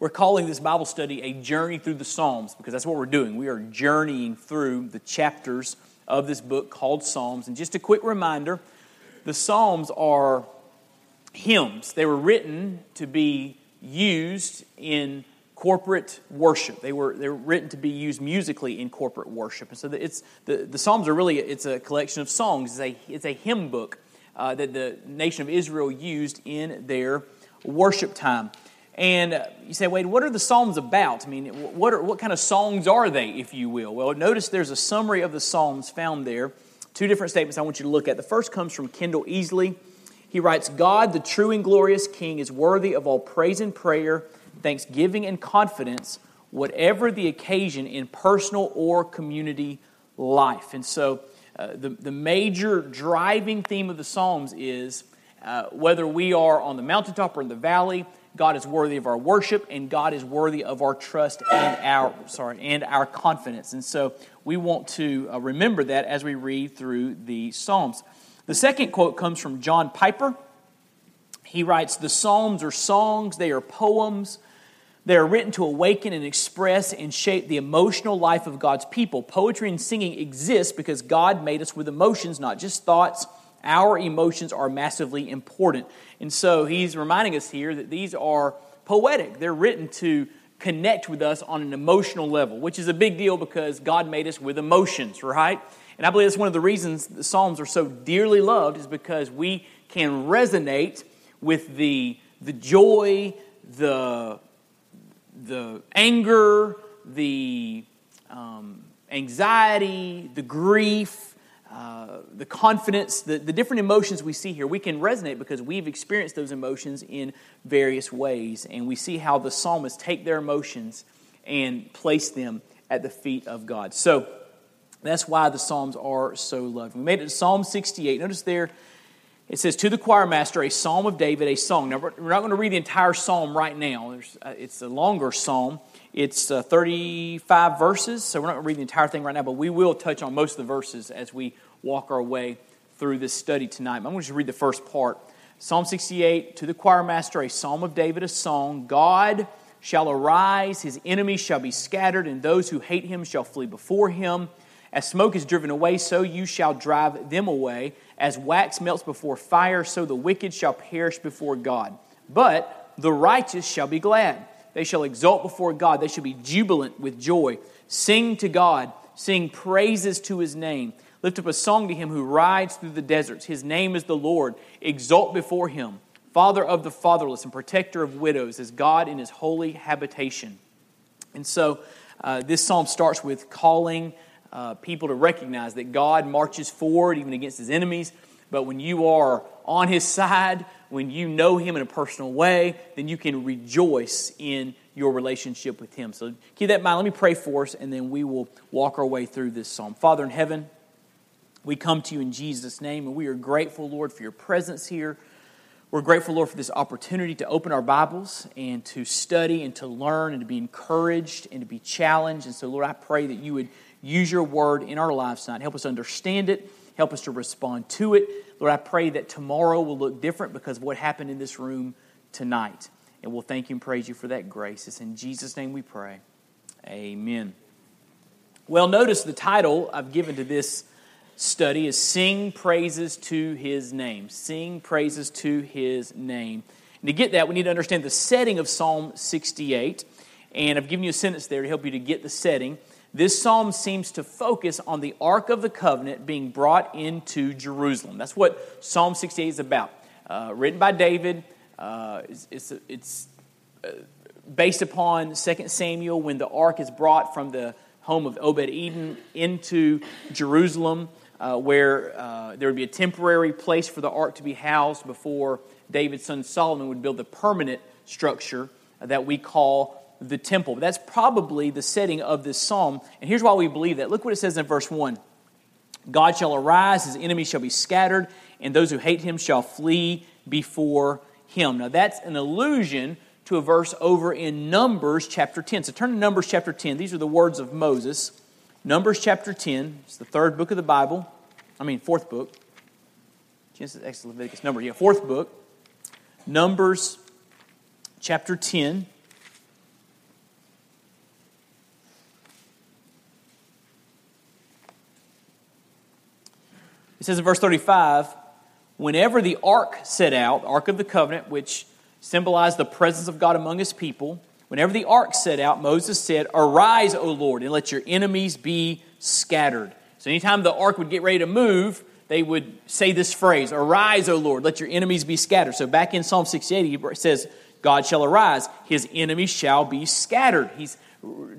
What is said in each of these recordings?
We're calling this Bible study a journey through the Psalms because that's what we're doing. We are journeying through the chapters of this book called Psalms. And just a quick reminder the Psalms are hymns, they were written to be used in corporate worship. They were, they were written to be used musically in corporate worship. And so the, it's, the, the Psalms are really, it's a collection of songs. It's a, it's a hymn book uh, that the nation of Israel used in their worship time. And you say, wait, what are the Psalms about? I mean, what, are, what kind of songs are they, if you will? Well, notice there's a summary of the Psalms found there. Two different statements I want you to look at. The first comes from Kendell Easley. He writes, God, the true and glorious King, is worthy of all praise and prayer, thanksgiving and confidence, whatever the occasion in personal or community life. And so, uh, the, the major driving theme of the Psalms is uh, whether we are on the mountaintop or in the valley, God is worthy of our worship and God is worthy of our trust and our sorry and our confidence. And so we want to uh, remember that as we read through the Psalms. The second quote comes from John Piper. He writes, "The Psalms are songs, they are poems. They are written to awaken and express and shape the emotional life of God's people. Poetry and singing exist because God made us with emotions, not just thoughts." Our emotions are massively important. And so he's reminding us here that these are poetic. They're written to connect with us on an emotional level, which is a big deal because God made us with emotions, right? And I believe that's one of the reasons the Psalms are so dearly loved is because we can resonate with the, the joy, the, the anger, the um, anxiety, the grief, uh, the confidence, the, the different emotions we see here, we can resonate because we've experienced those emotions in various ways. And we see how the psalmists take their emotions and place them at the feet of God. So that's why the Psalms are so loved. We made it to Psalm 68. Notice there, it says, To the choir master, a psalm of David, a song. Now, we're not going to read the entire psalm right now, uh, it's a longer psalm. It's uh, 35 verses, so we're not going to read the entire thing right now, but we will touch on most of the verses as we walk our way through this study tonight. I'm going to just read the first part. Psalm 68 to the choir master, a psalm of David, a song. God shall arise, his enemies shall be scattered, and those who hate him shall flee before him. As smoke is driven away, so you shall drive them away. As wax melts before fire, so the wicked shall perish before God. But the righteous shall be glad they shall exult before God. They shall be jubilant with joy. Sing to God. Sing praises to his name. Lift up a song to him who rides through the deserts. His name is the Lord. Exult before him. Father of the fatherless and protector of widows is God in his holy habitation. And so uh, this psalm starts with calling uh, people to recognize that God marches forward even against his enemies. But when you are on his side, when you know Him in a personal way, then you can rejoice in your relationship with Him. So keep that in mind. Let me pray for us, and then we will walk our way through this psalm. Father in heaven, we come to you in Jesus' name, and we are grateful, Lord, for your presence here. We're grateful, Lord, for this opportunity to open our Bibles and to study and to learn and to be encouraged and to be challenged. And so, Lord, I pray that you would use your word in our lives tonight. Help us understand it, help us to respond to it. Lord, I pray that tomorrow will look different because of what happened in this room tonight. And we'll thank you and praise you for that grace. It's in Jesus' name we pray. Amen. Well, notice the title I've given to this study is Sing Praises to His Name. Sing Praises to His Name. And to get that, we need to understand the setting of Psalm 68. And I've given you a sentence there to help you to get the setting. This psalm seems to focus on the Ark of the Covenant being brought into Jerusalem. That's what Psalm 68 is about. Uh, written by David, uh, it's, it's, it's uh, based upon 2 Samuel when the Ark is brought from the home of Obed Edom into Jerusalem, uh, where uh, there would be a temporary place for the Ark to be housed before David's son Solomon would build the permanent structure that we call the temple. That's probably the setting of this psalm. And here's why we believe that. Look what it says in verse 1 God shall arise, his enemies shall be scattered, and those who hate him shall flee before him. Now, that's an allusion to a verse over in Numbers chapter 10. So turn to Numbers chapter 10. These are the words of Moses. Numbers chapter 10. It's the third book of the Bible. I mean, fourth book. Genesis, Exodus, Leviticus, Numbers. Yeah, fourth book. Numbers chapter 10. Says in verse 35 Whenever the ark set out, the ark of the covenant, which symbolized the presence of God among his people, whenever the ark set out, Moses said, Arise, O Lord, and let your enemies be scattered. So anytime the ark would get ready to move, they would say this phrase, Arise, O Lord, let your enemies be scattered. So back in Psalm 68, it says, God shall arise, his enemies shall be scattered. He's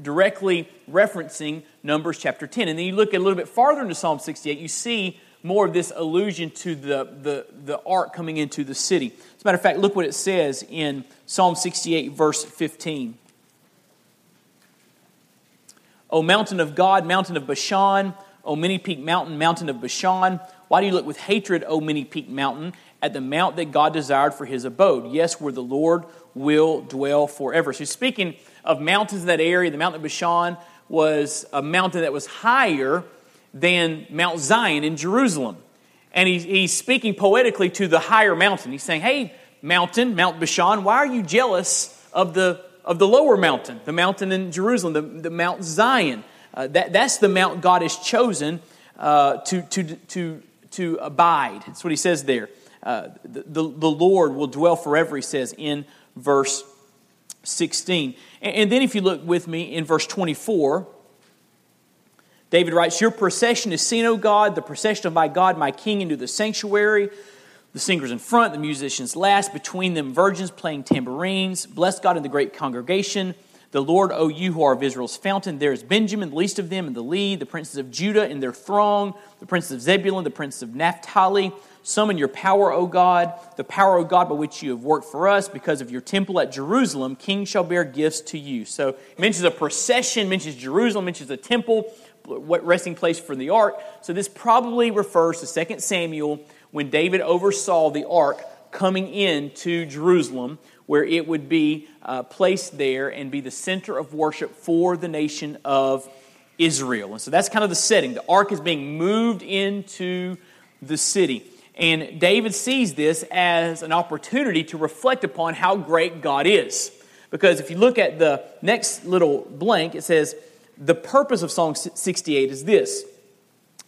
directly referencing Numbers chapter 10. And then you look a little bit farther into Psalm 68, you see more of this allusion to the, the, the ark coming into the city. As a matter of fact, look what it says in Psalm 68, verse 15. O mountain of God, mountain of Bashan, O many peak mountain, mountain of Bashan, why do you look with hatred, O many peak mountain, at the mount that God desired for his abode? Yes, where the Lord will dwell forever. So, speaking of mountains in that area, the mountain of Bashan was a mountain that was higher than Mount Zion in Jerusalem. And he's, he's speaking poetically to the higher mountain. He's saying, Hey, mountain, Mount Bashan, why are you jealous of the, of the lower mountain, the mountain in Jerusalem, the, the Mount Zion? Uh, that, that's the mount God has chosen uh, to, to, to, to abide. That's what he says there. Uh, the, the, the, Lord will dwell forever, he says in verse 16. And, and then if you look with me in verse 24, David writes, Your procession is seen, O God, the procession of my God, my King, into the sanctuary. The singers in front, the musicians last, between them virgins playing tambourines. Bless God in the great congregation. The Lord, O you who are of Israel's fountain. There is Benjamin, the least of them, in the lead, the princes of Judah in their throng, the princes of Zebulun, the princes of Naphtali. Summon your power, O God, the power, O God, by which you have worked for us. Because of your temple at Jerusalem, kings shall bear gifts to you. So mentions a procession, mentions Jerusalem, mentions a temple, resting place for the ark. So this probably refers to 2 Samuel when David oversaw the ark coming into Jerusalem, where it would be uh, placed there and be the center of worship for the nation of Israel. And so that's kind of the setting. The ark is being moved into the city. And David sees this as an opportunity to reflect upon how great God is. Because if you look at the next little blank, it says, the purpose of Psalm 68 is this.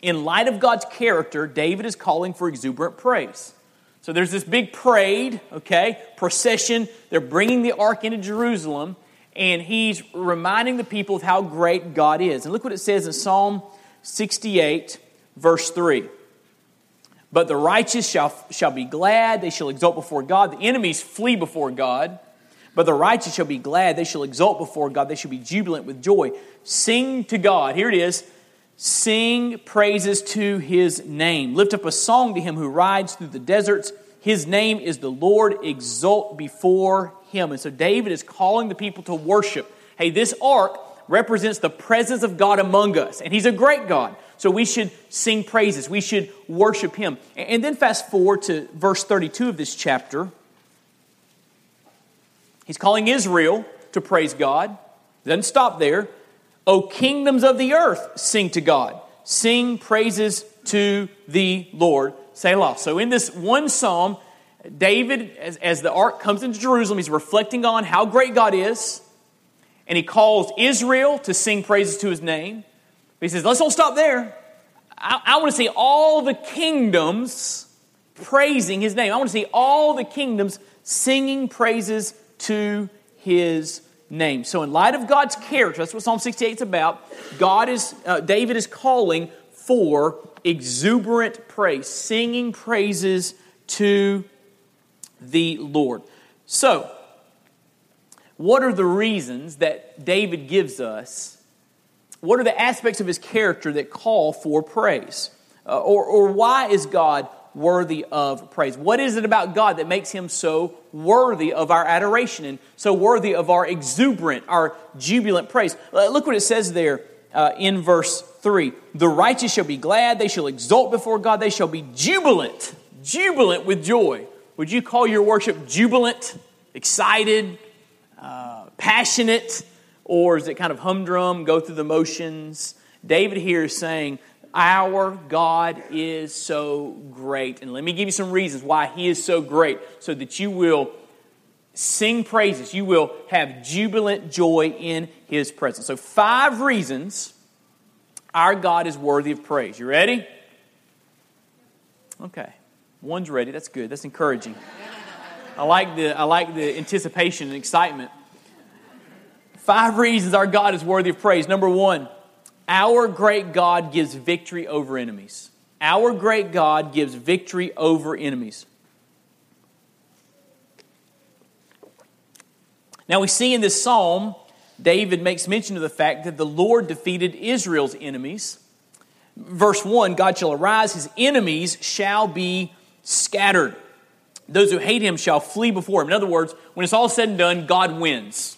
In light of God's character, David is calling for exuberant praise. So there's this big parade, okay, procession. They're bringing the ark into Jerusalem, and he's reminding the people of how great God is. And look what it says in Psalm 68, verse 3. But the righteous shall, shall be glad, they shall exult before God. The enemies flee before God. But the righteous shall be glad, they shall exult before God, they shall be jubilant with joy. Sing to God. Here it is. Sing praises to his name. Lift up a song to him who rides through the deserts. His name is the Lord. Exult before him. And so David is calling the people to worship. Hey, this ark represents the presence of God among us, and he's a great God. So we should sing praises. We should worship him. And then fast forward to verse 32 of this chapter. He's calling Israel to praise God. Doesn't stop there. O kingdoms of the earth, sing to God. Sing praises to the Lord. Selah. So in this one psalm, David, as, as the ark comes into Jerusalem, he's reflecting on how great God is. And he calls Israel to sing praises to his name. But he says, let's don't stop there. I, I want to see all the kingdoms praising his name. I want to see all the kingdoms singing praises to his name. So, in light of God's character, that's what Psalm 68 is about. God is, uh, David is calling for exuberant praise, singing praises to the Lord. So, what are the reasons that David gives us? What are the aspects of his character that call for praise? Uh, or, or why is God worthy of praise? What is it about God that makes him so worthy of our adoration and so worthy of our exuberant, our jubilant praise? Look what it says there uh, in verse 3 The righteous shall be glad, they shall exult before God, they shall be jubilant, jubilant with joy. Would you call your worship jubilant, excited, uh, passionate, or is it kind of humdrum, go through the motions? David here is saying, our God is so great. And let me give you some reasons why He is so great so that you will sing praises. You will have jubilant joy in His presence. So, five reasons our God is worthy of praise. You ready? Okay. One's ready. That's good. That's encouraging. I like the, I like the anticipation and excitement. Five reasons our God is worthy of praise. Number one, our great God gives victory over enemies. Our great God gives victory over enemies. Now we see in this psalm, David makes mention of the fact that the Lord defeated Israel's enemies. Verse 1 God shall arise, his enemies shall be scattered. Those who hate him shall flee before him. In other words, when it's all said and done, God wins.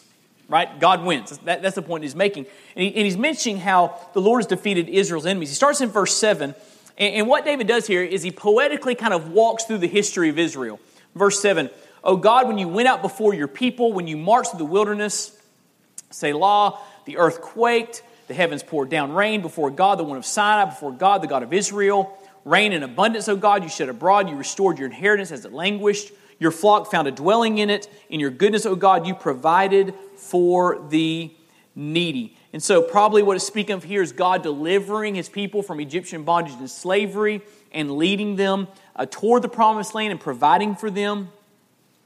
Right? God wins. That, that's the point he's making. And, he, and, he's mentioning how the Lord has defeated Israel's enemies. He starts in verse 7. And, and what David does here is he poetically kind of walks through the history of Israel. Verse 7 Oh God, when you went out before your people, when you marched through the wilderness, Selah, the earth quaked, the heavens poured down rain before God, the one of Sinai, before God, the God of Israel. Rain in abundance, O God, you shed abroad, you restored your inheritance as it languished. Your flock found a dwelling in it. In your goodness, O God, you provided for the needy. And so, probably what it's speaking of here is God delivering his people from Egyptian bondage and slavery and leading them uh, toward the promised land and providing for them.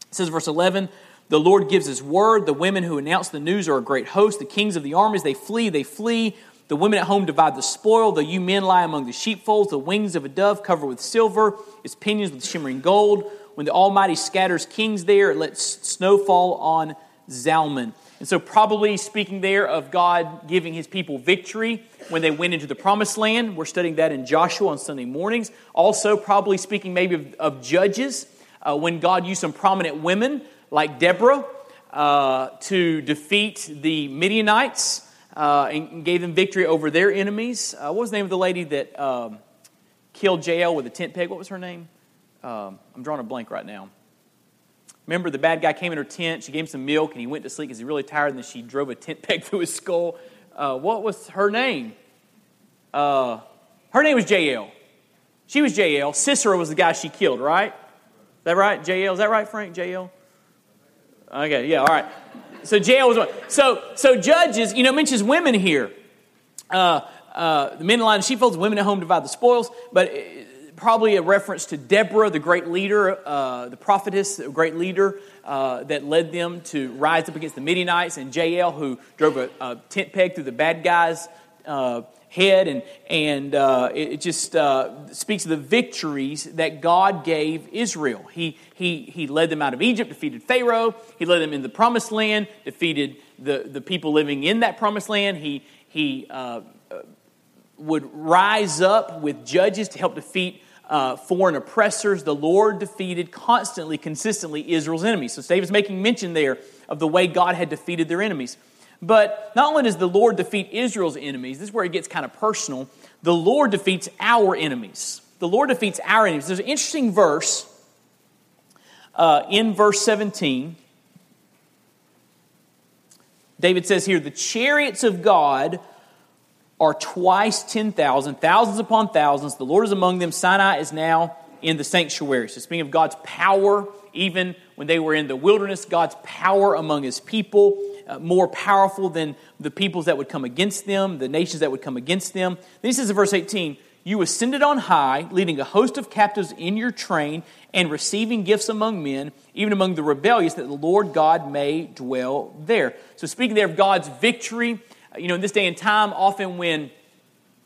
It says, verse 11, the Lord gives his word. The women who announce the news are a great host. The kings of the armies, they flee, they flee. The women at home divide the spoil. The you men lie among the sheepfolds. The wings of a dove cover with silver, its pinions with shimmering gold. When the Almighty scatters kings there, it lets snow fall on Zalmon. And so, probably speaking there of God giving his people victory when they went into the promised land. We're studying that in Joshua on Sunday mornings. Also, probably speaking maybe of, of judges uh, when God used some prominent women like Deborah uh, to defeat the Midianites uh, and gave them victory over their enemies. Uh, what was the name of the lady that um, killed Jael with a tent peg? What was her name? Um, I'm drawing a blank right now. Remember, the bad guy came in her tent. She gave him some milk, and he went to sleep because he's really tired. And then she drove a tent peg through his skull. Uh, what was her name? Uh, her name was Jael. She was Jael. Sisera was the guy she killed, right? Is that right? Jael. Is that right, Frank? Jael. Okay. Yeah. All right. So Jael was one. So so judges. You know, mentions women here. Uh, uh, the men in line the sheepfolds, women at home divide the spoils. But probably a reference to Deborah, the great leader, uh, the prophetess, the great leader uh, that led them to rise up against the Midianites, and Jael, who drove a, a tent peg through the bad guy's uh, head. And, and uh, it, it, just uh, speaks of the victories that God gave Israel. He, he, he led them out of Egypt, defeated Pharaoh, he led them in the promised land, defeated the, the people living in that promised land. He, he uh, would rise up with judges to help defeat uh, foreign oppressors. The Lord defeated constantly, consistently Israel's enemies. So David's making mention there of the way God had defeated their enemies. But not only does the Lord defeat Israel's enemies, this is where it gets kind of personal. The Lord defeats our enemies. The Lord defeats our enemies. There's an interesting verse uh, in verse 17. David says here, The chariots of God are twice 10,000, thousands upon thousands. The Lord is among them. Sinai is now in the sanctuary. So, speaking of God's power, even when they were in the wilderness, God's power among his people, uh, more powerful than the peoples that would come against them, the nations that would come against them. Then he says in verse 18, You ascended on high, leading a host of captives in your train, and receiving gifts among men, even among the rebellious, that the Lord God may dwell there. So, speaking there of God's victory, you know, in this day and time, often when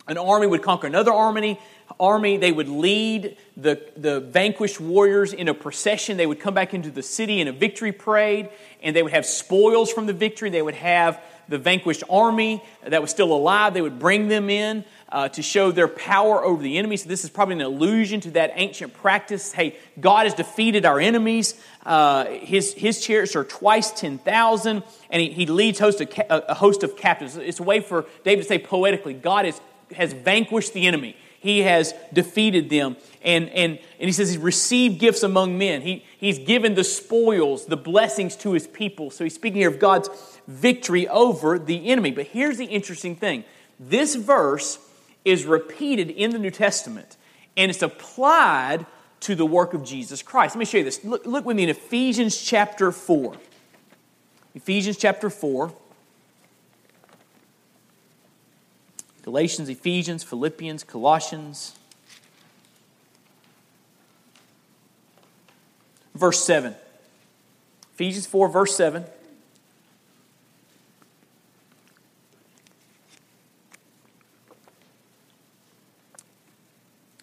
an army would conquer another army, army they would lead the, the vanquished warriors in a procession. They would come back into the city in a victory parade, and they would have spoils from the victory. They would have the vanquished army that was still alive, they would bring them in uh, to show their power over the enemy. So, this is probably an allusion to that ancient practice. Hey, God has defeated our enemies. Uh, his, his chariots are twice 10,000, and he, he leads host of, a host of captives. It's a way for David to say poetically God is, has vanquished the enemy, he has defeated them. And, and, and he says he's received gifts among men. He, he's given the spoils, the blessings to his people. So he's speaking here of God's victory over the enemy. But here's the interesting thing this verse is repeated in the New Testament and it's applied to the work of Jesus Christ. Let me show you this. Look, look with me in Ephesians chapter 4. Ephesians chapter 4. Galatians, Ephesians, Philippians, Colossians. verse 7. Ephesians 4, verse 7.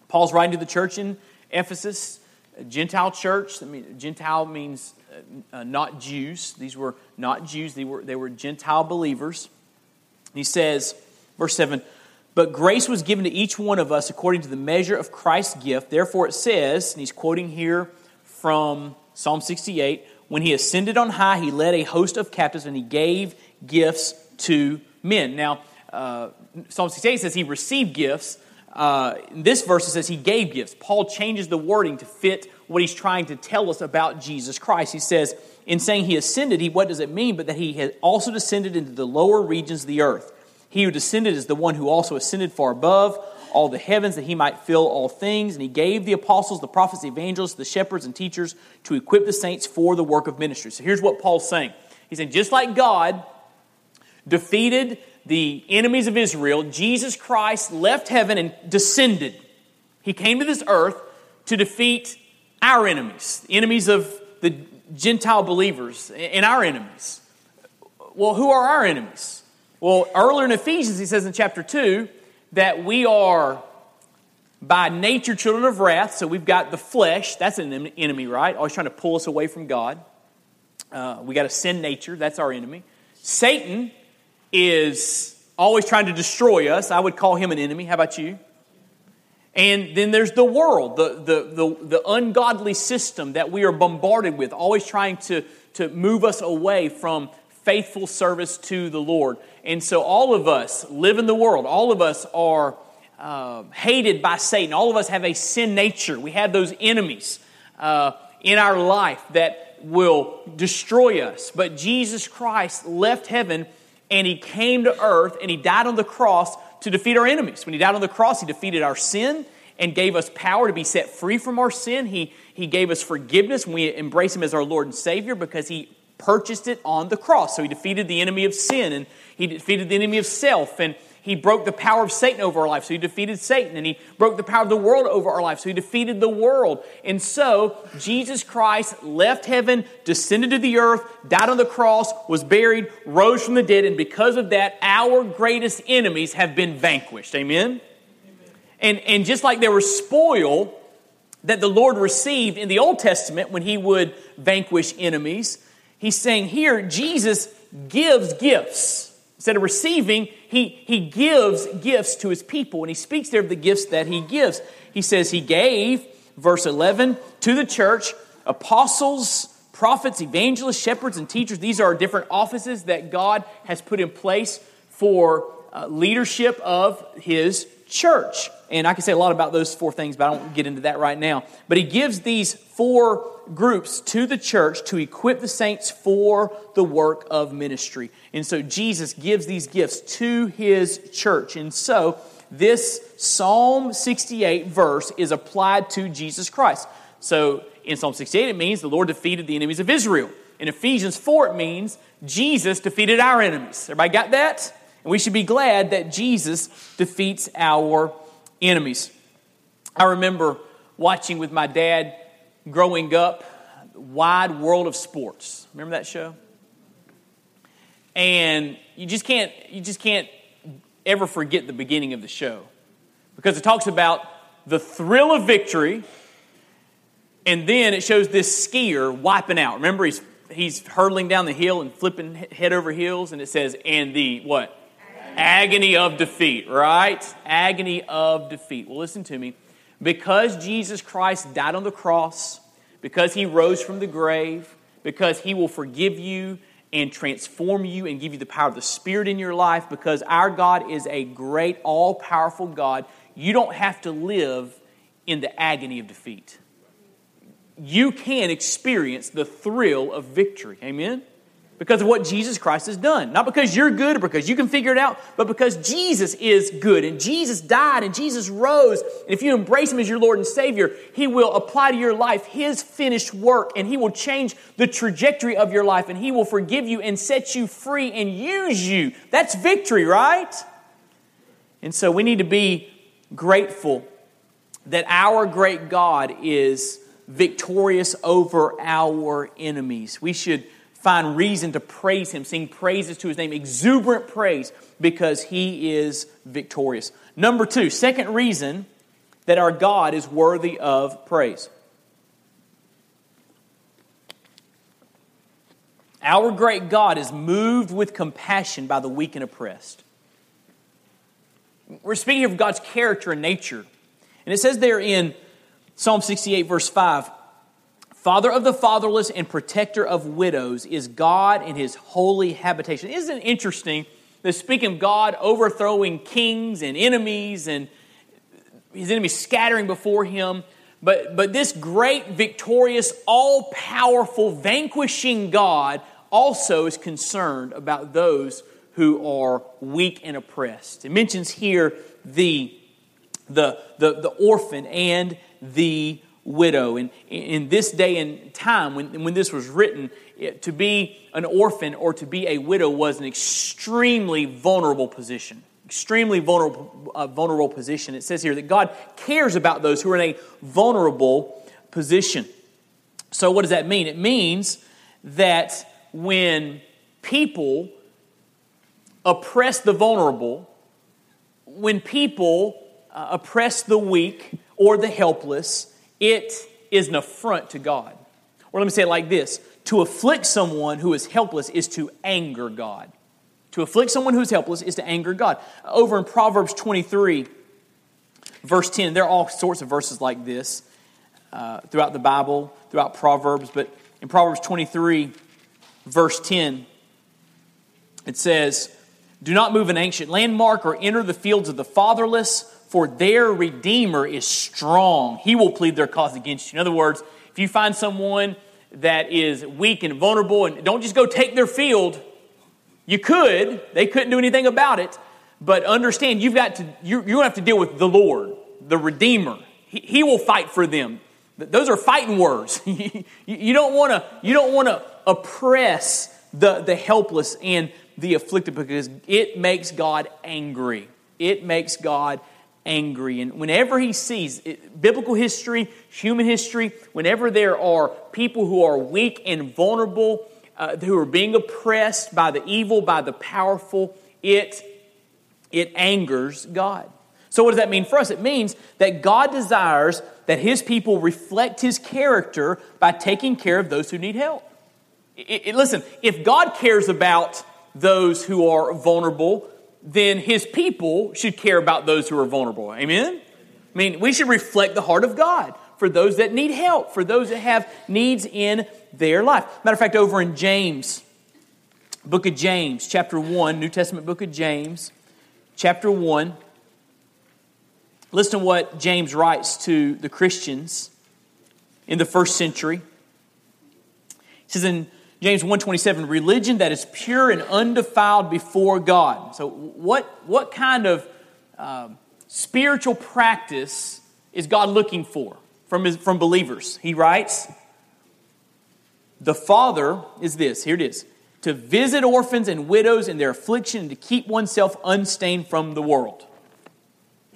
Paul's writing to the church in Ephesus, Gentile church. I mean, Gentile means uh, uh, not Jews. These were not Jews, they were, they were Gentile believers. He says, verse 7 But grace was given to each one of us according to the measure of Christ's gift. Therefore, it says, and he's quoting here from Psalm 68 When he ascended on high, he led a host of captives and he gave gifts to men. Now, uh, Psalm 68 says he received gifts uh, this verse, it says he gave gifts. Paul changes the wording to fit what he's trying to tell us about Jesus Christ. He says, in saying he ascended, he, what does it mean? But that he had also descended into the lower regions of the earth. He who descended is the one who also ascended far above all the heavens that he might fill all things. And he gave the apostles, the prophets, the evangelists, the shepherds, and teachers to equip the saints for the work of ministry. So here's what Paul's saying. He's saying, just like God defeated the enemies of Israel, Jesus Christ left heaven and descended. He came to this earth to defeat our enemies, the enemies of the Gentile believers, and our enemies. Well, who are our enemies? Well, earlier in Ephesians, he says in chapter 2 that we are by nature children of wrath. So we've got the flesh, that's an enemy, right? Always trying to pull us away from God. Uh, we got a sin nature, that's our enemy. Satan is always trying to destroy us. I would call him an enemy. How about you? And then there's the world, the, the, the, the, ungodly system that we are bombarded with, always trying to, to move us away from faithful service to the Lord. And so all of us live in the world. All of us are uh, hated by Satan. All of us have a sin nature. We have those enemies uh, in our life that will destroy us. But Jesus Christ left heaven and he came to earth and he died on the cross to defeat our enemies. When he died on the cross, he defeated our sin and gave us power to be set free from our sin. He, he gave us forgiveness when we embrace him as our Lord and Savior because he purchased it on the cross. So he defeated the enemy of sin and he defeated the enemy of self and he broke the power of Satan over our life, so he defeated Satan. And he broke the power of the world over our life, so he defeated the world. And so Jesus Christ left heaven, descended to the earth, died on the cross, was buried, rose from the dead. And because of that, our greatest enemies have been vanquished. Amen? Amen. And, and just like there was spoil that the Lord received in the Old Testament when he would vanquish enemies, he's saying here, Jesus gives gifts. Instead of receiving, he, he gives gifts to his people. And he speaks there of the gifts that he gives. He says he gave, verse 11, to the church apostles, prophets, evangelists, shepherds, and teachers. These are different offices that God has put in place for uh, leadership of his church. And I can say a lot about those four things, but I don't get into that right now. But he gives these four groups to the church to equip the saints for the work of ministry. And so Jesus gives these gifts to his church. And so this Psalm 68 verse is applied to Jesus Christ. So in Psalm 68, it means the Lord defeated the enemies of Israel. In Ephesians 4, it means Jesus defeated our enemies. Everybody got that? And we should be glad that Jesus defeats our enemies. I remember watching with my dad growing up Wide World of Sports. Remember that show? And you just can't you just can't ever forget the beginning of the show because it talks about the thrill of victory and then it shows this skier wiping out. Remember he's he's hurtling down the hill and flipping head over heels and it says and the what? Agony of defeat, right? Agony of defeat. Well, listen to me. Because Jesus Christ died on the cross, because he rose from the grave, because he will forgive you and transform you and give you the power of the Spirit in your life, because our God is a great, all powerful God, you don't have to live in the agony of defeat. You can experience the thrill of victory. Amen? Because of what Jesus Christ has done. Not because you're good or because you can figure it out, but because Jesus is good and Jesus died and Jesus rose. And if you embrace Him as your Lord and Savior, He will apply to your life His finished work and He will change the trajectory of your life and He will forgive you and set you free and use you. That's victory, right? And so we need to be grateful that our great God is victorious over our enemies. We should find reason to praise him, sing praises to his name, exuberant praise, because he is victorious. Number two, second reason that our God is worthy of praise. Our great God is moved with compassion by the weak and oppressed. We're speaking of God's character and nature. And it says there in Psalm 68, verse 5 Father of the fatherless and protector of widows is God in his holy habitation. Isn't it interesting that speaking of God overthrowing kings and enemies and his enemies scattering before him, but, but this great, victorious, all powerful, vanquishing God also is concerned about those who are weak and oppressed. It mentions here the, the, the, the orphan and the widow. And in this day and time, when, when this was written, it, to be an orphan or to be a widow was an extremely vulnerable position. Extremely vulnerable, uh, vulnerable position. It says here that God cares about those who are in a vulnerable position. So, what does that mean? It means that when people oppress the vulnerable, when people uh, oppress the weak or the helpless, it is an affront to God. Or let me say it like this to afflict someone who is helpless is to anger God. To afflict someone who is helpless is to anger God. Over in Proverbs 23, verse 10, there are all sorts of verses like this uh, throughout the Bible, throughout Proverbs, but in Proverbs 23, verse 10, it says, Do not move an ancient landmark or enter the fields of the fatherless, for their Redeemer is strong. He will plead their cause against you. In other words, if you find someone that is weak and vulnerable, and don't just go take their field, you could, they couldn't do anything about it, but understand you've got to, you're, you have to deal with the Lord, the Redeemer. He, he will fight for them. Those are fighting words. you don't want to you don't want to oppress the, the helpless and the afflicted because it makes God angry. It makes God angry. And whenever he sees it, biblical history, human history, whenever there are people who are weak and vulnerable, uh, who are being oppressed by the evil, by the powerful, it, it angers God. So, what does that mean for us? It means that God desires that his people reflect his character by taking care of those who need help. It, it, listen, if God cares about those who are vulnerable, then his people should care about those who are vulnerable. Amen? I mean, we should reflect the heart of God for those that need help, for those that have needs in their life. Matter of fact, over in James, book of James, chapter 1, New Testament book of James, chapter 1, listen to what James writes to the Christians in the first century. He says in James 127, religion that is pure and undefiled before God. So, what, what kind of uh, spiritual practice is God looking for from, his, from believers? He writes, The Father is this, here it is, to visit orphans and widows in their affliction and to keep oneself unstained from the world.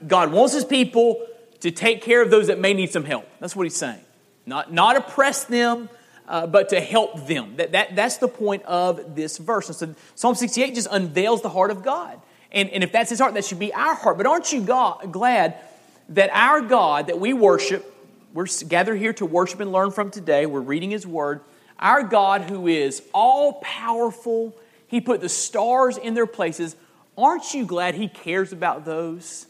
God wants his people to take care of those that may need some help. That's what he's saying. Not, not oppress them, uh, but to help them. That, that, that's the point of this verse. And so Psalm 68 just unveils the heart of God. And, and if that's his heart, that should be our heart. But aren't you God, glad that our God that we worship, we're gathered here to worship and learn from today, we're reading his word, our God who is all powerful, he put the stars in their places. Aren't you glad he cares about those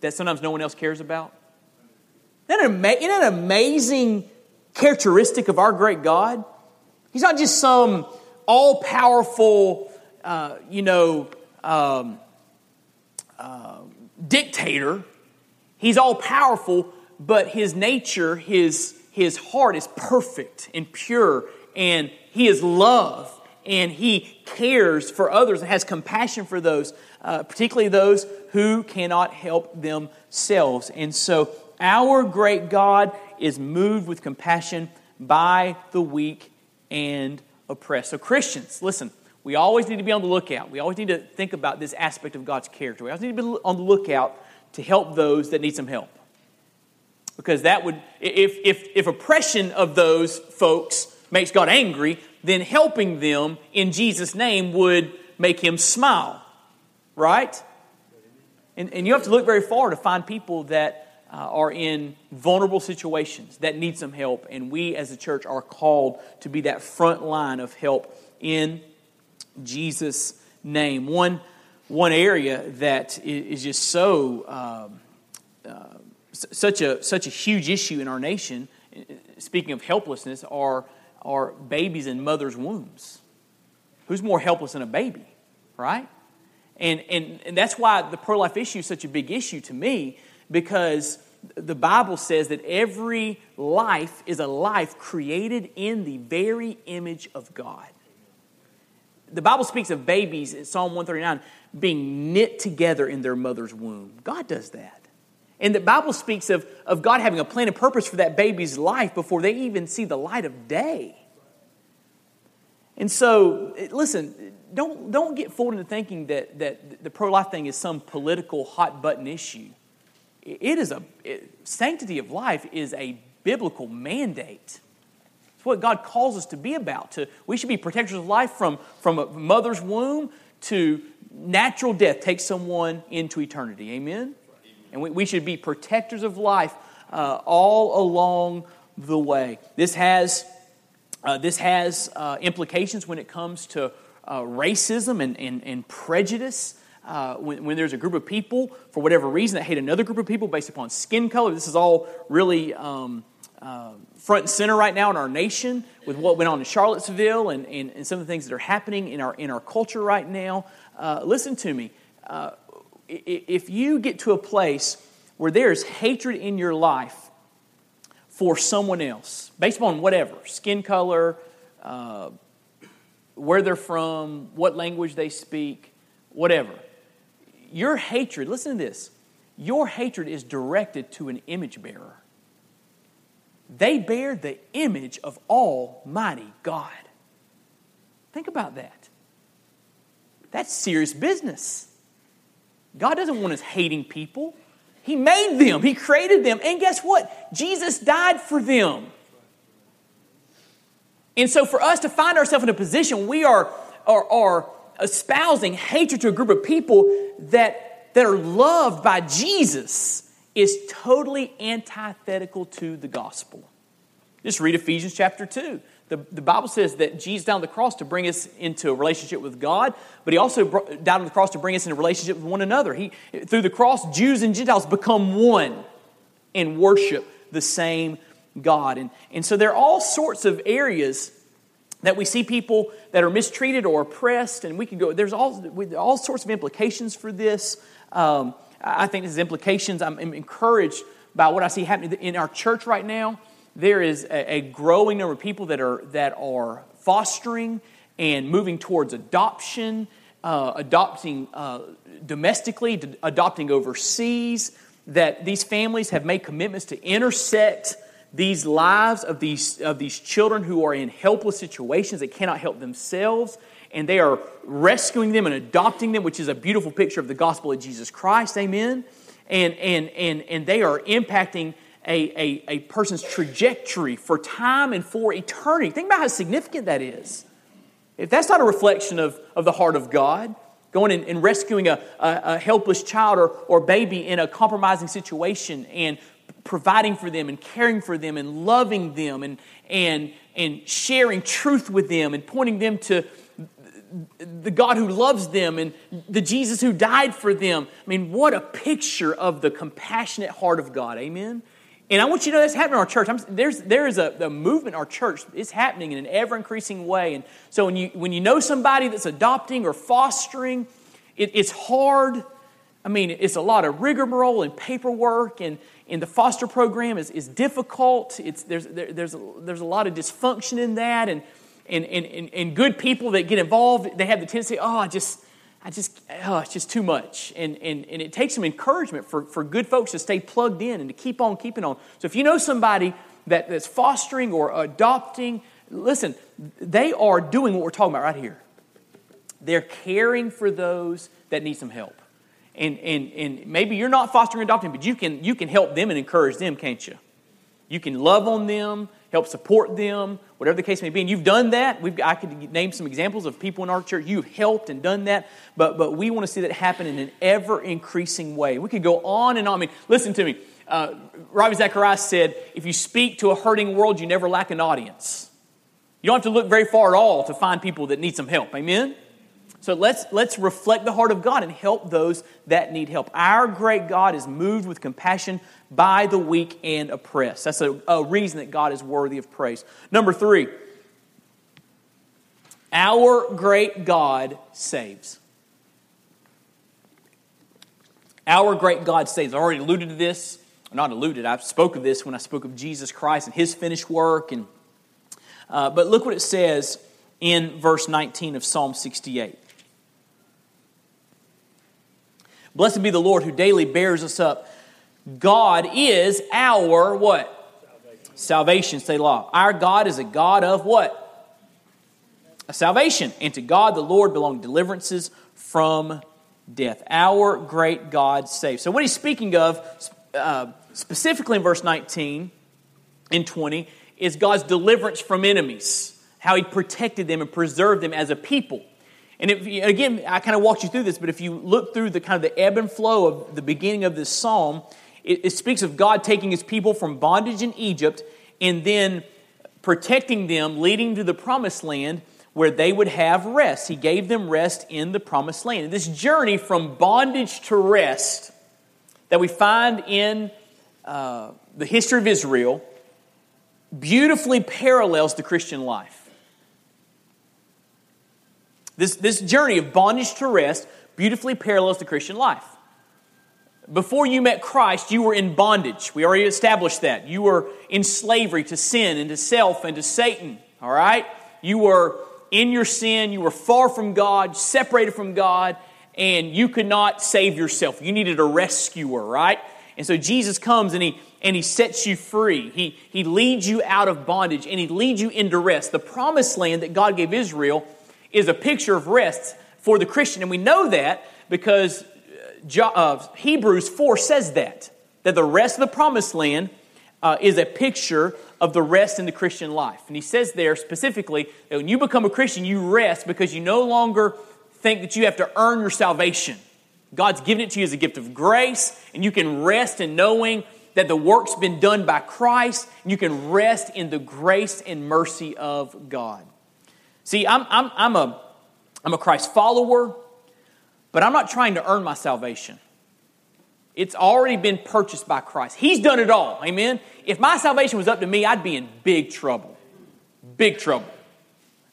that sometimes no one else cares about? Isn't that, isn't that amazing characteristic of our great God. He's not just some all powerful, uh, you know, um, uh, dictator. He's all powerful, but his nature, his, his heart is perfect and pure, and he is love, and he cares for others and has compassion for those, uh, particularly those who cannot help themselves. And so, our great God is moved with compassion by the weak and oppressed. So, Christians, listen, we always need to be on the lookout. We always need to think about this aspect of God's character. We always need to be on the lookout to help those that need some help. Because that would, if, if, if oppression of those folks makes God angry, then helping them in Jesus' name would make him smile, right? And, and you have to look very far to find people that uh, are in vulnerable situations that need some help. And we as a church are called to be that front line of help in Jesus' name. One, one area that is just so um, uh, such a such a huge issue in our nation. Speaking of helplessness, are are babies in mothers' wombs. Who's more helpless than a baby, right? And and, and that's why the pro life issue is such a big issue to me because the Bible says that every life is a life created in the very image of God the Bible speaks of babies in Psalm 139 being knit together in their mother's womb. God does that. And the Bible speaks of, of God having a plan and purpose for that baby's life before they even see the light of day. And so, eh, listen, don't, don't get fooled into thinking that, that the pro life thing is some political hot button issue. It is a, it, sanctity of life is a biblical mandate. It's what God calls us to be about. To, we should be protectors of life from, from a mother's womb to natural death takes someone into eternity. Amen? And we, we should be protectors of life uh, all along the way. This has, uh, this has uh, implications when it comes to uh, racism and, and, and prejudice. Uh, when, when, there's a group of people, for whatever reason, that hate another group of people based upon skin color, this is all really um, uh, front and center right now in our nation with what went on in Charlottesville and, and, and some of the things that are happening in our, in our culture right now. Uh, listen to me. Uh, if you get to a place where there's hatred in your life for someone else, based upon whatever skin color, uh, where they're from, what language they speak, whatever, your hatred, listen to this, your hatred is directed to an image bearer. They bear the image of Almighty God. Think about that. That's serious business. God doesn't want us hating people. He made them, He created them, and guess what? Jesus died for them. And so, for us to find ourselves in a position we are, are, are espousing hatred to a group of people that, that are loved by Jesus is totally antithetical to the gospel. Just read Ephesians chapter 2. The, the Bible says that Jesus died on the cross to bring us into a relationship with God, but he also brought, died on the cross to bring us into a relationship with one another. He, through the cross, Jews and Gentiles become one and worship the same God. And, and so there are all sorts of areas that we see people that are mistreated or oppressed, and we can go, there's all, all sorts of implications for this. Um, I think there's implications. I'm encouraged by what I see happening in our church right now. There is a, a growing number of people that are, that are fostering and moving towards adoption, uh, adopting uh, domestically, adopting overseas, that these families have made commitments to intersect these lives of these, of these children who are in helpless situations they cannot help themselves and they are rescuing them and adopting them, which is a beautiful picture of the gospel of Jesus Christ. Amen. And, and, and, and they are impacting a, a, a person's trajectory for time and for eternity. Think about how significant that is. If that's not a reflection of, of the heart of God, going and, and rescuing a, a, a, helpless child or, or baby in a compromising situation and providing for them and caring for them and loving them and, and, and sharing truth with them and pointing them to the God who loves them and the Jesus who died for them. I mean, what a picture of the compassionate heart of God. Amen? And I want you to know that's happening in our church. I'm, there's, there is a, a, movement in our church. It's happening in an ever increasing way. And so when you, when you know somebody that's adopting or fostering, it, it's hard. I mean, it's a lot of rigmarole and paperwork, and, and the foster program is, is difficult. It's, there's, there, there's, a, there's a lot of dysfunction in that. And, and, and, and, good people that get involved, they have the tendency, oh, I just, I just, oh, it's just too much. And, and, and it takes some encouragement for, for good folks to stay plugged in and to keep on keeping on. So if you know somebody that, that's fostering or adopting, listen, they are doing what we're talking about right here. They're caring for those that need some help. And, and, and maybe you're not fostering adopting, but you can, you can help them and encourage them, can't you? You can love on them, help support them, whatever the case may be. And you've done that. We've, I could name some examples of people in our church. You've helped and done that, but, but we want to see that happen in an ever increasing way. We could go on and on. I mean, listen to me. Uh, Ravi Zacharias said, if you speak to a hurting world, you never lack an audience. You don't have to look very far at all to find people that need some help. Amen? So let's, let's reflect the heart of God and help those that need help. Our great God is moved with compassion by the weak and oppressed. That's a, a reason that God is worthy of praise. Number three, our great God saves. Our great God saves. I already alluded to this. Not alluded, I spoke of this when I spoke of Jesus Christ and his finished work. And, uh, but look what it says in verse 19 of Psalm 68. Blessed be the Lord who daily bears us up. God is our what? Salvation. Selah. Our God is a God of what? A salvation. And to God the Lord belong deliverances from death. Our great God saves. So what he's speaking of uh, specifically in verse 19 and 20 is God's deliverance from enemies. How he protected them and preserved them as a people. And if, again, I kind of walked you through this, but if you look through the kind of the ebb and flow of the beginning of this psalm, it, it speaks of God taking his people from bondage in Egypt and then protecting them, leading to the promised land where they would have rest. He gave them rest in the promised land. And this journey from bondage to rest that we find in uh, the history of Israel beautifully parallels the Christian life. This, this journey of bondage to rest beautifully parallels the Christian life. Before you met Christ, you were in bondage. We already established that. You were in slavery to sin and to self and to Satan, all right? You were in your sin, you were far from God, separated from God, and you could not save yourself. You needed a rescuer, right? And so Jesus comes and he and he sets you free. He, he leads you out of bondage and he leads you into rest. The promised land that God gave Israel is a picture of rest for the Christian. And we know that because uh, uh Hebrews 4 says that, that the rest of the promised land uh, is a picture of the rest in the Christian life. And he says there specifically that when you become a Christian, you rest because you no longer think that you have to earn your salvation. God's given it to you as a gift of grace, and you can rest in knowing that the work's been done by Christ, and you can rest in the grace and mercy of God. See, I'm, I'm, I'm, a, I'm a Christ follower, but I'm not trying to earn my salvation. It's already been purchased by Christ. He's done it all. Amen? If my salvation was up to me, I'd be in big trouble. Big trouble.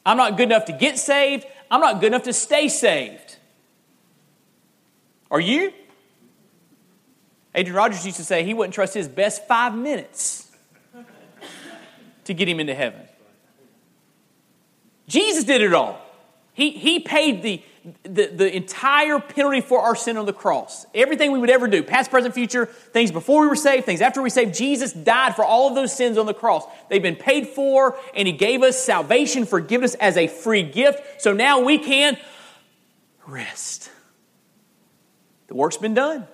I'm not good enough to get saved. I'm not good enough to stay saved. Are you? Adrian Rogers used to say he wouldn't trust his best five minutes to get him into heaven. Jesus did it all. He, he paid the, the, the, entire penalty for our sin on the cross. Everything we would ever do, past, present, future, things before we were saved, things after we were saved, Jesus died for all of those sins on the cross. They've been paid for, and He gave us salvation, forgiveness as a free gift. So now we can rest. The work's been done.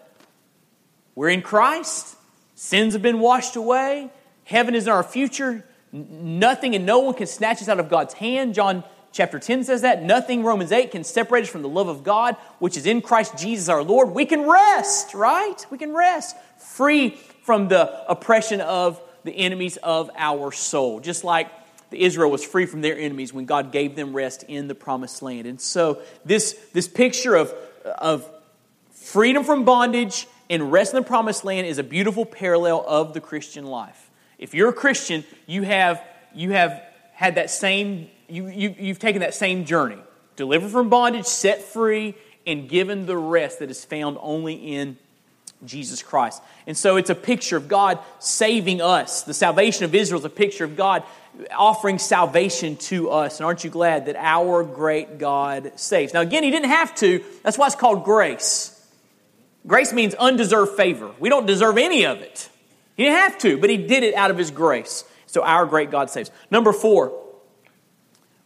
We're in Christ. Sins have been washed away. Heaven is in our future. Nothing and no one can snatch us out of God's hand. John chapter 10 says that. Nothing, Romans 8, can separate us from the love of God, which is in Christ Jesus our Lord. We can rest, right? We can rest, free from the oppression of the enemies of our soul. Just like the Israel was free from their enemies when God gave them rest in the promised land. And so, this, this picture of, of freedom from bondage and rest in the promised land is a beautiful parallel of the Christian life. If you're a Christian, you have, you have had that same, you, you, you've taken that same journey. Delivered from bondage, set free, and given the rest that is found only in Jesus Christ. And so it's a picture of God saving us. The salvation of Israel is a picture of God offering salvation to us. And aren't you glad that our great God saves? Now, again, He didn't have to. That's why it's called grace. Grace means undeserved favor. We don't deserve any of it. He didn't have to, but he did it out of his grace. So our great God saves. Number four,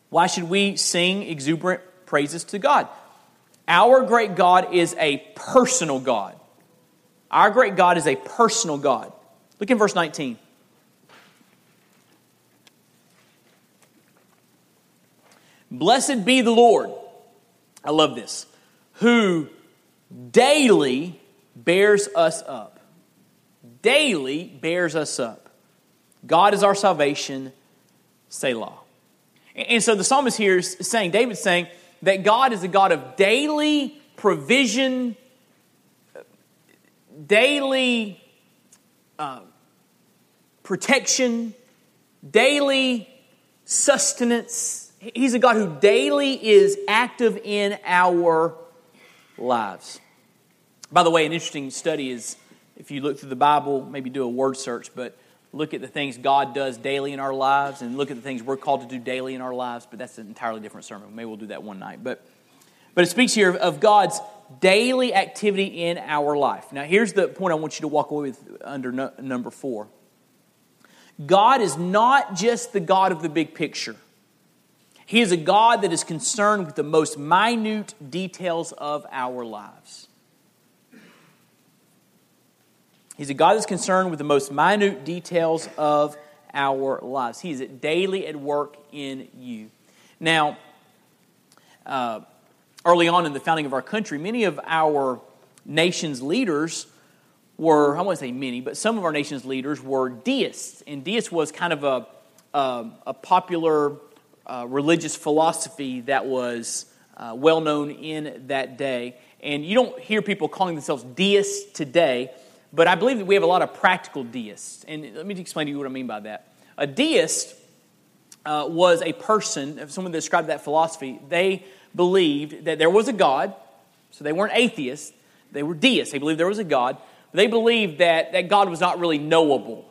why should we sing exuberant praises to God? Our great God is a personal God. Our great God is a personal God. Look in verse 19. Blessed be the Lord. I love this. Who daily bears us up. Daily bears us up. God is our salvation. Selah. And so the psalmist here is saying, David's saying, that God is a God of daily provision, daily uh, protection, daily sustenance. He's a God who daily is active in our lives. By the way, an interesting study is if you look through the Bible, maybe do a word search, but look at the things God does daily in our lives and look at the things we're called to do daily in our lives, but that's an entirely different sermon. Maybe we'll do that one night. But, but it speaks here of God's daily activity in our life. Now, here's the point I want you to walk away with under no, number four God is not just the God of the big picture. He is a God that is concerned with the most minute details of our lives. He's a God that's concerned with the most minute details of our lives. He is daily at work in you. Now, uh, early on in the founding of our country, many of our nation's leaders were, I won't say many, but some of our nation's leaders were deists. And deist was kind of a, a, a popular uh, religious philosophy that was uh, well known in that day. And you don't hear people calling themselves deists today. But I believe that we have a lot of practical deists. And let me explain to you what I mean by that. A deist uh, was a person, someone described that philosophy, they believed that there was a God. So they weren't atheists, they were deists. They believed there was a God. They believed that, that God was not really knowable.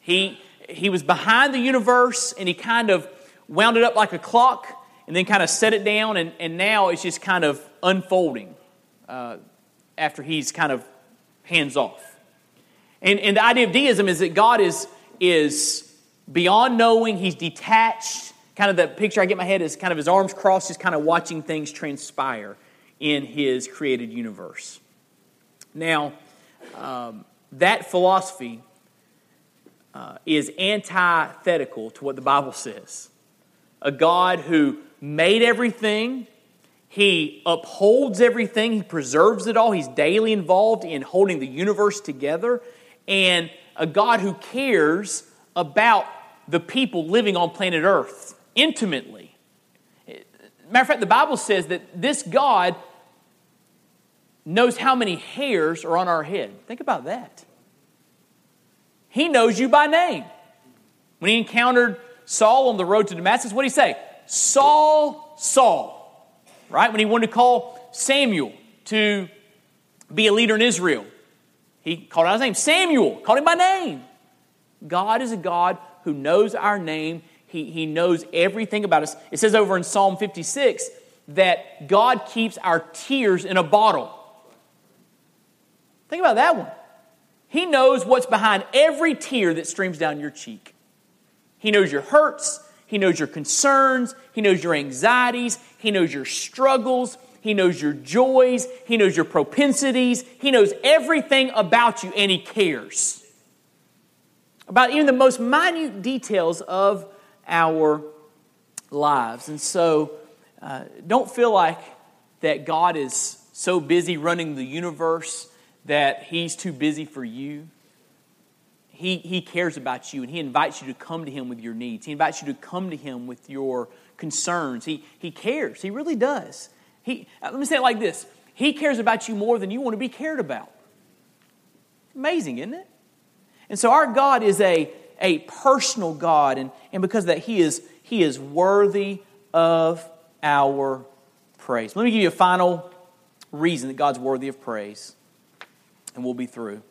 He, he was behind the universe and he kind of wound it up like a clock and then kind of set it down, and, and now it's just kind of unfolding uh, after he's kind of hands off. And, and the idea of deism is that God is, is beyond knowing, He's detached. Kind of the picture I get in my head is kind of his arms crossed, just kind of watching things transpire in His created universe. Now, um, that philosophy uh, is antithetical to what the Bible says. A God who made everything, He upholds everything, He preserves it all, He's daily involved in holding the universe together and a God who cares about the people living on planet Earth intimately. Matter of fact, the Bible says that this God knows how many hairs are on our head. Think about that. He knows you by name. When he encountered Saul on the road to Damascus, what did he say? Saul, Saul. Right? When he wanted to call Samuel to be a leader in Israel, he called out his name. Samuel, called him by name. God is a God who knows our name. He, he knows everything about us. It says over in Psalm 56 that God keeps our tears in a bottle. Think about that one. He knows what's behind every tear that streams down your cheek. He knows your hurts. He knows your concerns. He knows your anxieties. He knows your struggles. He knows your joys. He knows your propensities. He knows everything about you, and He cares about even the most minute details of our lives. And so, uh, don't feel like that God is so busy running the universe that He's too busy for you. He, he cares about you and He invites you to come to Him with your needs. He invites you to come to Him with your concerns. He, he cares. He really does. He, uh, let me say it like this He cares about you more than you want to be cared about. Amazing, isn't it? And so our God is a, a personal God, and, and because that, He is, he is worthy of our praise. Let me give you a final reason that God's worthy of praise, and we'll be through.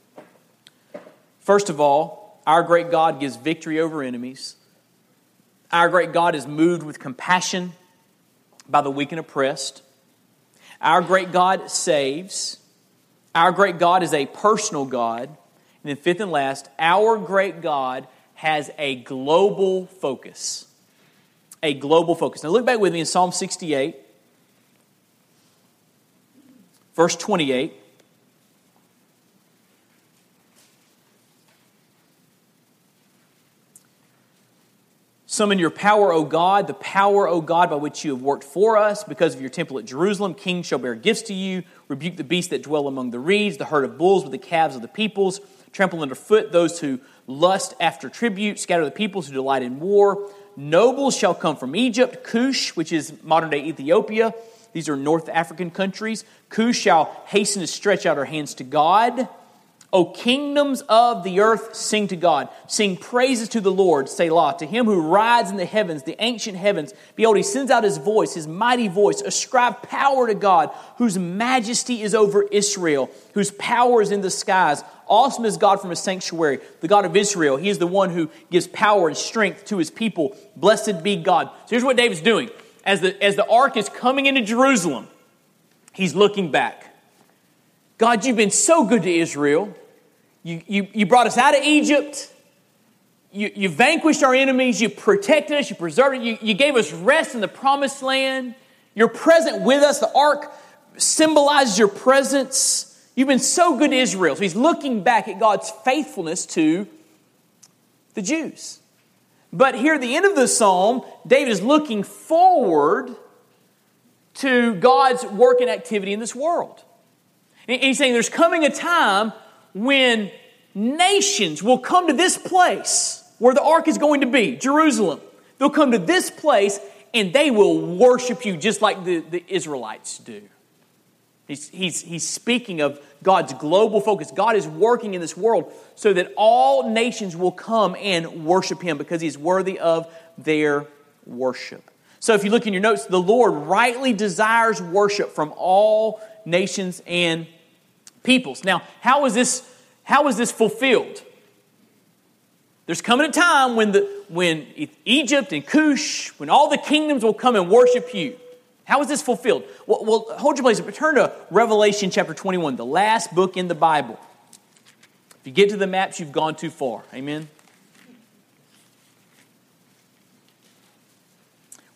First of all, our great God gives victory over enemies. Our great God is moved with compassion by the weak and oppressed. Our great God saves. Our great God is a personal God. And then, fifth and last, our great God has a global focus. A global focus. Now, look back with me in Psalm 68. verse 28. Summon your power, O God, the power, O God, by which you have worked for us. Because of your temple at Jerusalem, kings shall bear gifts to you. Rebuke the beasts that dwell among the reeds, the herd of bulls with the calves of the peoples. Trample underfoot those who lust after tribute. Scatter the peoples who delight in war. Nobles shall come from Egypt, Cush, which is modern day Ethiopia. These are North African countries. Cush shall hasten to stretch out her hands to God. O kingdoms of the earth, sing to God. Sing praises to the Lord, Selah. To him who rides in the heavens, the ancient heavens. Behold, he sends out his voice, his mighty voice. Ascribe power to God, whose majesty is over Israel, whose power is in the skies. Awesome is God from his sanctuary, the God of Israel. He is the one who gives power and strength to his people. Blessed be God. So here's what David's doing. As the, as the ark is coming into Jerusalem, he's looking back. God, you've been so good to Israel. You, you, you brought us out of Egypt. You, you vanquished our enemies. You protected us. You preserved it. You, you gave us rest in the promised land. You're present with us. The ark symbolizes your presence. You've been so good to Israel. So he's looking back at God's faithfulness to the Jews. But here at the end of the psalm, David is looking forward to God's work and activity in this world. And he's saying there's coming a time when nations will come to this place where the ark is going to be, Jerusalem. They'll come to this place and they will worship you just like the, the Israelites do. He's, he's, he's speaking of God's global focus. God is working in this world so that all nations will come and worship Him because He's worthy of their worship. So if you look in your notes, the Lord rightly desires worship from all nations and peoples. Now, how is this, how is this fulfilled? There's coming a time when, the, when Egypt and Cush, when all the kingdoms will come and worship you. How is this fulfilled? Well, well hold your place. Turn to Revelation chapter 21, the last book in the Bible. If you get to the maps, you've gone too far. Amen?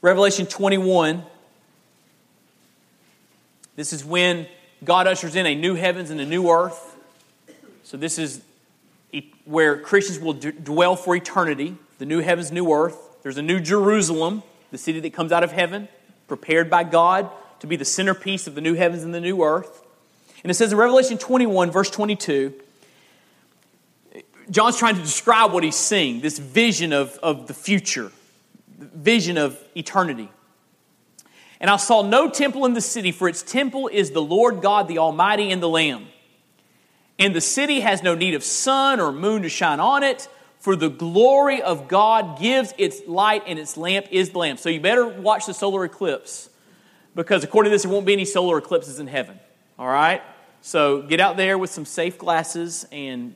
Revelation 21. This is when God ushers in a new heavens and a new earth. So, this is where Christians will d- dwell for eternity the new heavens, new earth. There's a new Jerusalem, the city that comes out of heaven, prepared by God to be the centerpiece of the new heavens and the new earth. And it says in Revelation 21, verse 22, John's trying to describe what he's seeing this vision of, of the future, vision of eternity. And I saw no temple in the city, for its temple is the Lord God, the Almighty, and the Lamb. And the city has no need of sun or moon to shine on it, for the glory of God gives its light, and its lamp is the lamp. So you better watch the solar eclipse, because according to this, there won't be any solar eclipses in heaven. All right? So get out there with some safe glasses and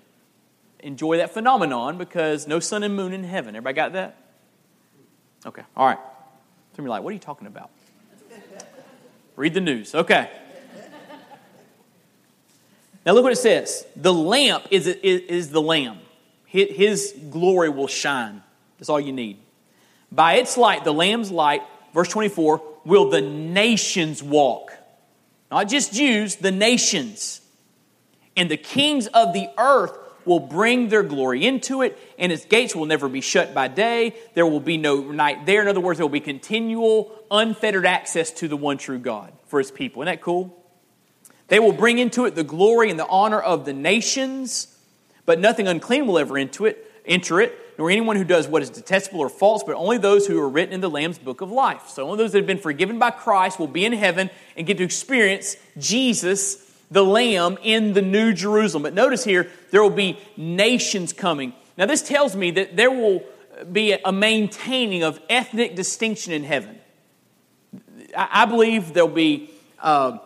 enjoy that phenomenon, because no sun and moon in heaven. Everybody got that? Okay, all right. Some of you like, what are you talking about? Read the news. Okay. Now look what it says. The lamp is, is, is the lamb. His glory will shine. That's all you need. By its light, the lamb's light, verse 24, will the nations walk. Not just Jews, the nations. And the kings of the earth will bring their glory into it, and its gates will never be shut by day. There will be no night there. In other words, there will be continual, unfettered access to the one true God for his people. Isn't that cool? They will bring into it the glory and the honor of the nations, but nothing unclean will ever into it, enter it, nor anyone who does what is detestable or false, but only those who are written in the Lamb's book of life. So only those that have been forgiven by Christ will be in heaven and get to experience Jesus the Lamb in the New Jerusalem. But notice here, there will be nations coming. Now, this tells me that there will be a maintaining of ethnic distinction in heaven. I believe there'll be uh,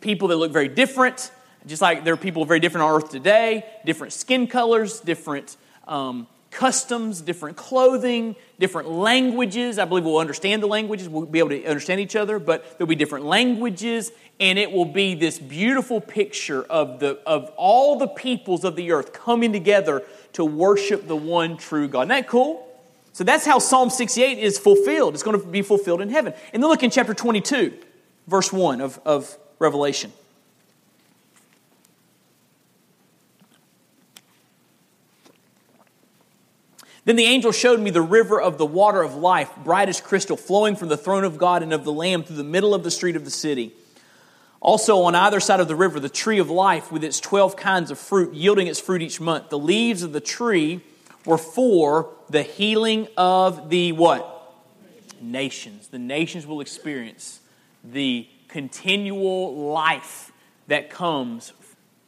people that look very different, just like there are people very different on earth today, different skin colors, different um, customs, different clothing, different languages. I believe we'll understand the languages, we'll be able to understand each other, but there'll be different languages, and it will be this beautiful picture of, the, of all the peoples of the earth coming together to worship the one true God. Isn't that cool? So that's how Psalm 68 is fulfilled. It's going to be fulfilled in heaven. And then look in chapter 22, verse 1 of, of Revelation. Then the angel showed me the river of the water of life, bright as crystal, flowing from the throne of God and of the Lamb through the middle of the street of the city. Also, on either side of the river, the tree of life with its 12 kinds of fruit, yielding its fruit each month. The leaves of the tree were for the healing of the what? Nations. The nations will experience the continual life that comes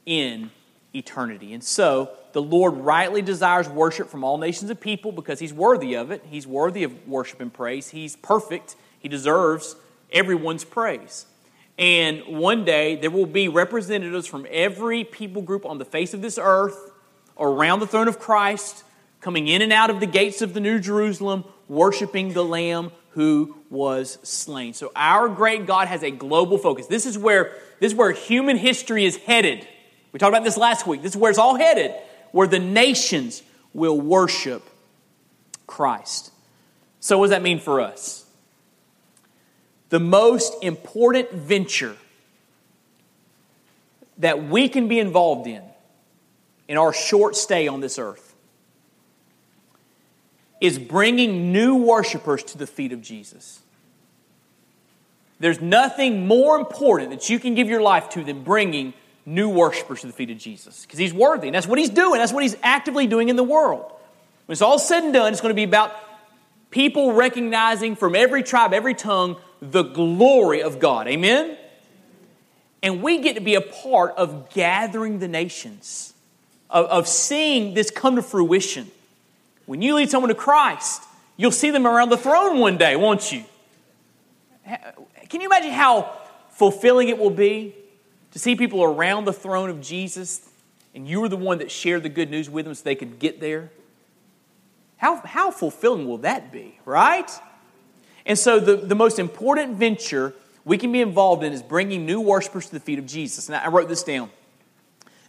in eternity. And so, the Lord rightly desires worship from all nations of people because He's worthy of it. He's worthy of worship and praise. He's perfect. He deserves everyone's praise. And one day there will be representatives from every people group on the face of this earth around the throne of Christ, coming in and out of the gates of the New Jerusalem, worshiping the Lamb who was slain. So our great God has a global focus. This is where, this is where human history is headed. We talked about this last week. This is where it's all headed where the nations will worship Christ. So, what does that mean for us? The most important venture that we can be involved in in our short stay on this earth is bringing new worshipers to the feet of Jesus. There's nothing more important that you can give your life to than bringing new worshipers to the feet of Jesus because he's worthy. And that's what he's doing. That's what he's actively doing in the world. When it's all said and done, it's going to be about people recognizing from every tribe, every tongue, the glory of God. Amen? And we get to be a part of gathering the nations, of, of seeing this come to fruition. When you lead someone to Christ, you'll see them around the throne one day, won't you? Can you imagine how fulfilling it will be to see people around the throne of Jesus and you were the one that shared the good news with them so they could get there? How, how fulfilling will that be, right? And so, the, the most important venture we can be involved in is bringing new worshipers to the feet of Jesus. And I wrote this down.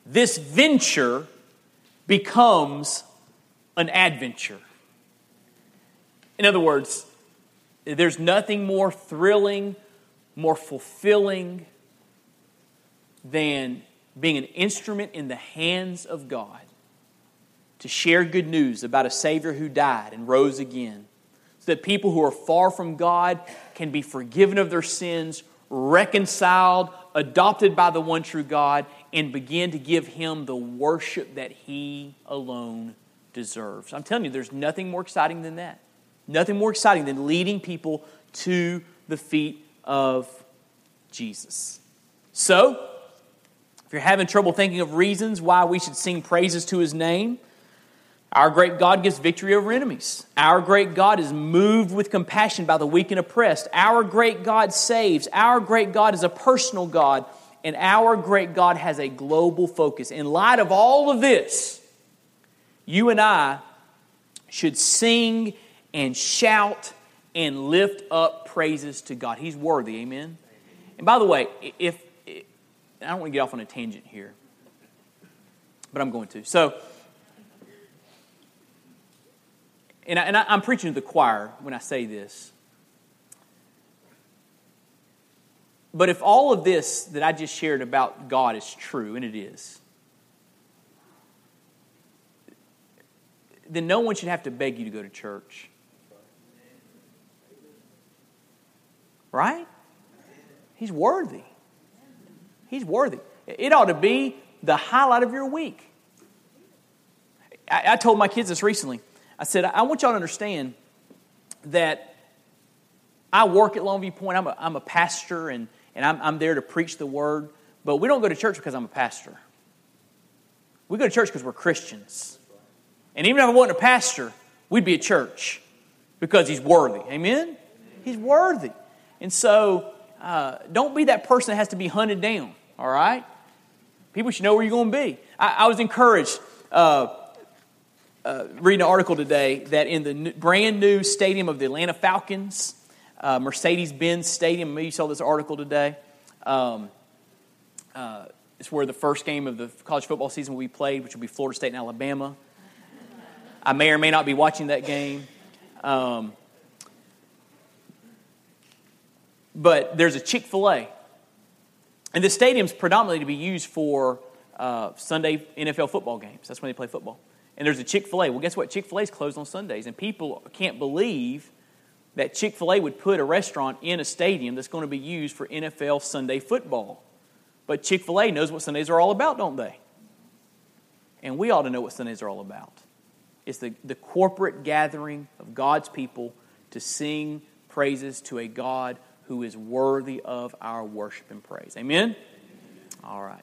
This venture becomes an adventure. In other words, there's nothing more thrilling, more fulfilling, than being an instrument in the hands of God to share good news about a Savior who died and rose again. So that people who are far from God can be forgiven of their sins, reconciled, adopted by the one true God, and begin to give Him the worship that He alone deserves. I'm telling you, there's nothing more exciting than that. Nothing more exciting than leading people to the feet of Jesus. So, if you're having trouble thinking of reasons why we should sing praises to his name, our great God gives victory over enemies. Our great God is moved with compassion by the weak and oppressed. Our great God saves. Our great God is a personal God. And our great God has a global focus. In light of all of this, you and I should sing and shout and lift up praises to God. He's worthy. Amen. And by the way, if I don't want to get off on a tangent here, but I'm going to. So, and, I, and I, I'm preaching to the choir when I say this. But if all of this that I just shared about God is true, and it is, then no one should have to beg you to go to church. Right? He's worthy. He's worthy. It ought to be the highlight of your week. I, I told my kids this recently. I said, I want y'all to understand that I work at Longview Point. I'm a, I'm a pastor and, and I'm, I'm there to preach the word, but we don't go to church because I'm a pastor. We go to church because we're Christians. And even if I wasn't a pastor, we'd be a church because he's worthy. Amen? He's worthy. And so uh, don't be that person that has to be hunted down all right? People should know where you're going to be. I, I was encouraged uh, uh, reading an article today that in the brand new stadium of the Atlanta Falcons, uh, Mercedes Benz Stadium, maybe you saw this article today. Um, uh, it's where the first game of the college football season will be played, which will be Florida State and Alabama. I may or may not be watching that game. Um, but there's a Chick fil A and this stadium's predominantly to be used for uh, Sunday NFL football games. That's when they play football. and there's a Chick fil A. Well, guess what? Chick fil A is closed on Sundays, and people can't believe that Chick fil A would put a restaurant in a stadium that's going to be used for NFL Sunday football. But Chick fil A knows what Sundays are all about, don't they? And we ought to know what Sundays are all about. It's the, the corporate gathering of God's people to sing praises to a God who is worthy of our worship and praise. Amen? All right.